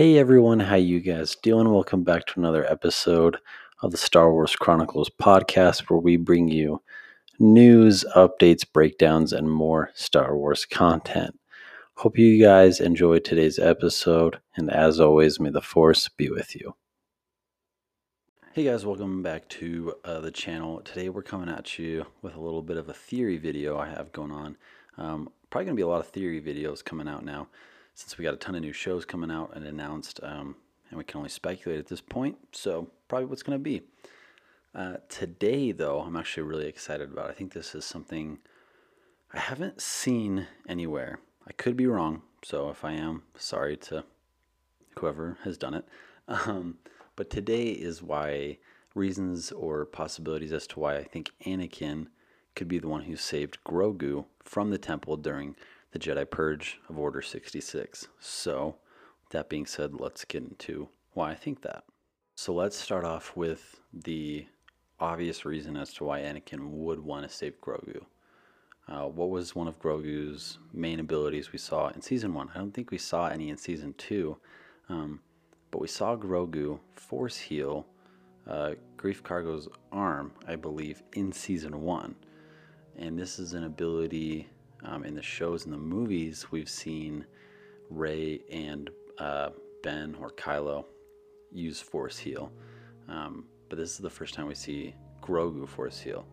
Hey everyone, how you guys doing? Welcome back to another episode of the Star Wars Chronicles podcast where we bring you news, updates, breakdowns, and more Star Wars content. Hope you guys enjoyed today's episode, and as always, may the Force be with you. Hey guys, welcome back to uh, the channel. Today we're coming at you with a little bit of a theory video I have going on. Um, probably going to be a lot of theory videos coming out now since we got a ton of new shows coming out and announced, um, and we can only speculate at this point. So, probably what's going to be. Uh, today, though, I'm actually really excited about. I think this is something I haven't seen anywhere. I could be wrong, so if I am, sorry to whoever has done it. Um, but today is why reasons or possibilities as to why I think Anakin could be the one who saved Grogu from the temple during the Jedi Purge of Order 66. So, with that being said, let's get into why I think that. So, let's start off with the obvious reason as to why Anakin would want to save Grogu. Uh, what was one of Grogu's main abilities we saw in season one? I don't think we saw any in season two, um, but we saw Grogu force heal uh, Greef Karga's arm, I believe, in season one. And this is an ability um, in the shows and the movies, we've seen Rey and uh, Ben or Kylo use Force Heal. Um, but this is the first time we see Grogu Force Heal.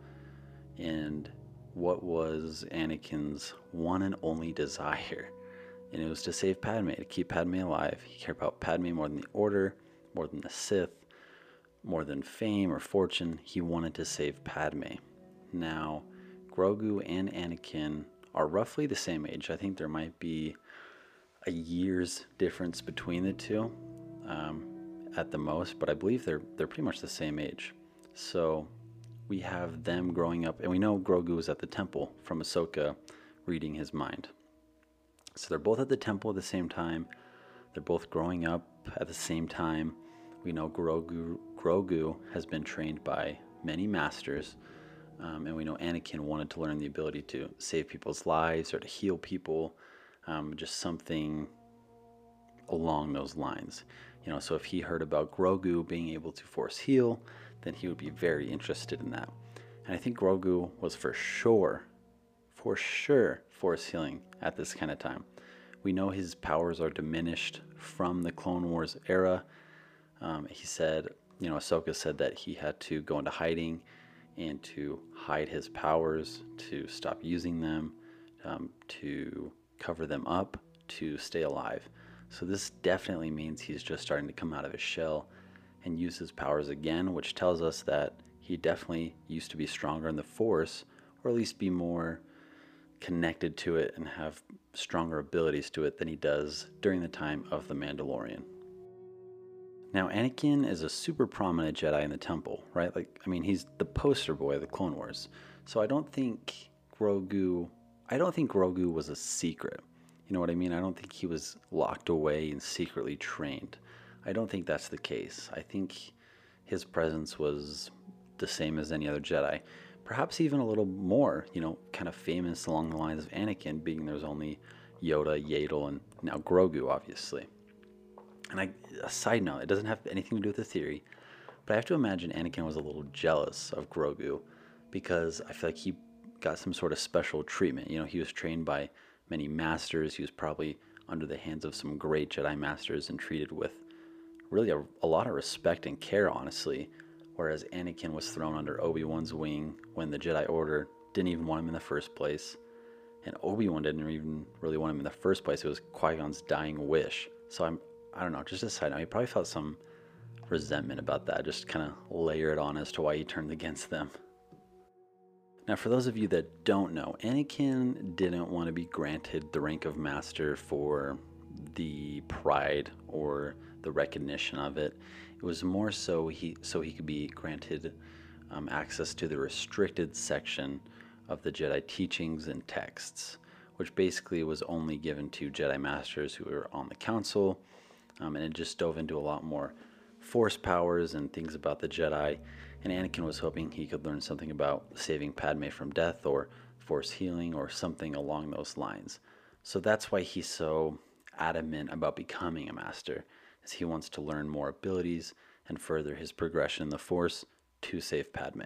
And what was Anakin's one and only desire? And it was to save Padme, to keep Padme alive. He cared about Padme more than the Order, more than the Sith, more than fame or fortune. He wanted to save Padme. Now, Grogu and Anakin are roughly the same age. I think there might be a year's difference between the two um, at the most, but I believe they're they're pretty much the same age. So we have them growing up, and we know Grogu was at the temple from Ahsoka reading his mind. So they're both at the temple at the same time. They're both growing up at the same time. We know Grogu Grogu has been trained by many masters. Um, and we know Anakin wanted to learn the ability to save people's lives or to heal people, um, just something along those lines. You know, so if he heard about Grogu being able to force heal, then he would be very interested in that. And I think Grogu was for sure, for sure, force healing at this kind of time. We know his powers are diminished from the Clone Wars era. Um, he said, you know, Ahsoka said that he had to go into hiding and to hide his powers, to stop using them, um, to cover them up, to stay alive. So this definitely means he's just starting to come out of his shell and use his powers again, which tells us that he definitely used to be stronger in the Force, or at least be more connected to it and have stronger abilities to it than he does during the time of The Mandalorian. Now, Anakin is a super prominent Jedi in the Temple, right? Like, I mean, he's the poster boy of the Clone Wars. So I don't think Grogu, I don't think Grogu was a secret. You know what I mean? I don't think he was locked away and secretly trained. I don't think that's the case. I think his presence was the same as any other Jedi. Perhaps even a little more, you know, kind of famous along the lines of Anakin, being there's only Yoda, Yaddle, and now Grogu, obviously. And I, a side note, it doesn't have anything to do with the theory, but I have to imagine Anakin was a little jealous of Grogu because I feel like he got some sort of special treatment. You know, he was trained by many masters. He was probably under the hands of some great Jedi masters and treated with really a, a lot of respect and care, honestly. Whereas Anakin was thrown under Obi Wan's wing when the Jedi Order didn't even want him in the first place. And Obi Wan didn't even really want him in the first place. It was Qui Gon's dying wish. So I'm I don't know, just a side note, he probably felt some resentment about that, just kind of layer it on as to why he turned against them. Now, for those of you that don't know, Anakin didn't want to be granted the rank of master for the pride or the recognition of it. It was more so he so he could be granted um, access to the restricted section of the Jedi teachings and texts, which basically was only given to Jedi masters who were on the council um, and it just dove into a lot more force powers and things about the Jedi. And Anakin was hoping he could learn something about saving Padme from death or force healing or something along those lines. So that's why he's so adamant about becoming a master, as he wants to learn more abilities and further his progression in the Force to save Padme.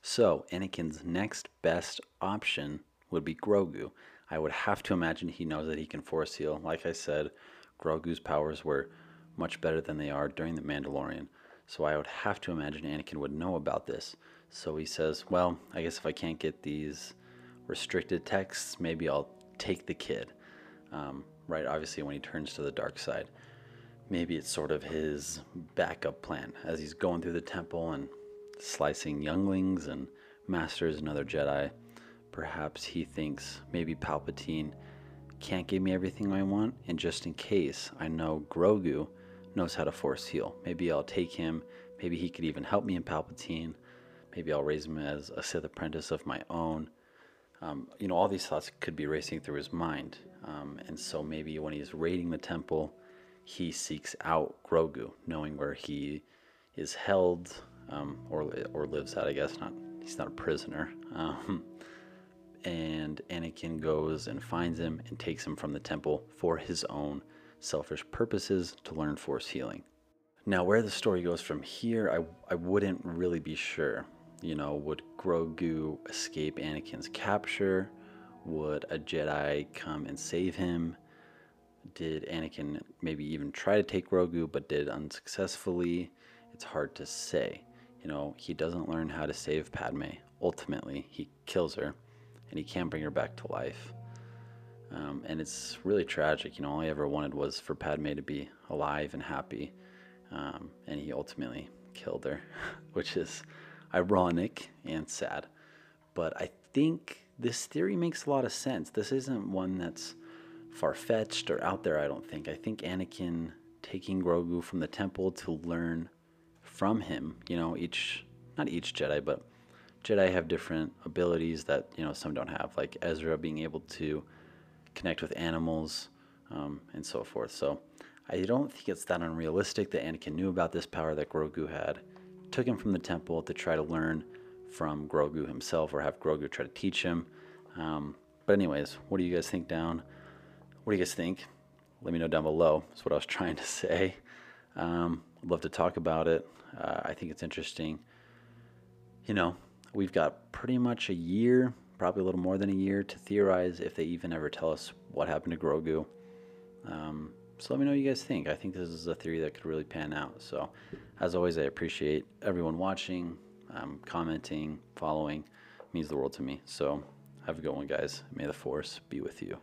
So, Anakin's next best option would be Grogu. I would have to imagine he knows that he can Force heal. Like I said, Grogu's powers were much better than they are during The Mandalorian. So I would have to imagine Anakin would know about this. So he says, Well, I guess if I can't get these restricted texts, maybe I'll take the kid. Um, right, obviously, when he turns to the dark side. Maybe it's sort of his backup plan as he's going through the temple and slicing younglings and masters and other Jedi. Perhaps he thinks maybe Palpatine can't give me everything I want, and just in case, I know Grogu knows how to force heal. Maybe I'll take him. Maybe he could even help me in Palpatine. Maybe I'll raise him as a Sith apprentice of my own. Um, you know, all these thoughts could be racing through his mind. Um, and so maybe when he's raiding the temple, he seeks out Grogu, knowing where he is held um, or, or lives at, I guess. Not He's not a prisoner. And Anakin goes and finds him and takes him from the temple for his own selfish purposes to learn force healing. Now, where the story goes from here, I, I wouldn't really be sure. You know, would Grogu escape Anakin's capture? Would a Jedi come and save him? Did Anakin maybe even try to take Grogu but did unsuccessfully? It's hard to say. You know, he doesn't learn how to save Padme. Ultimately, he kills her and he can't bring her back to life. Um, and it's really tragic. You know, all he ever wanted was for Padme to be alive and happy. Um, and he ultimately killed her, which is ironic and sad. But I think this theory makes a lot of sense. This isn't one that's far fetched or out there, I don't think. I think Anakin taking Grogu from the temple to learn from him, you know, each, not each Jedi, but Jedi have different abilities that you know some don't have, like Ezra being able to connect with animals um, and so forth. So I don't think it's that unrealistic that Anakin knew about this power that Grogu had, took him from the temple to try to learn from Grogu himself, or have Grogu try to teach him. Um, but anyways, what do you guys think down? What do you guys think? Let me know down below. That's what I was trying to say. Um, I'd love to talk about it. Uh, I think it's interesting. You know, We've got pretty much a year, probably a little more than a year, to theorize if they even ever tell us what happened to Grogu. Um, so let me know what you guys think. I think this is a theory that could really pan out. So, as always, I appreciate everyone watching, um, commenting, following. It means the world to me. So, have a good one, guys. May the force be with you.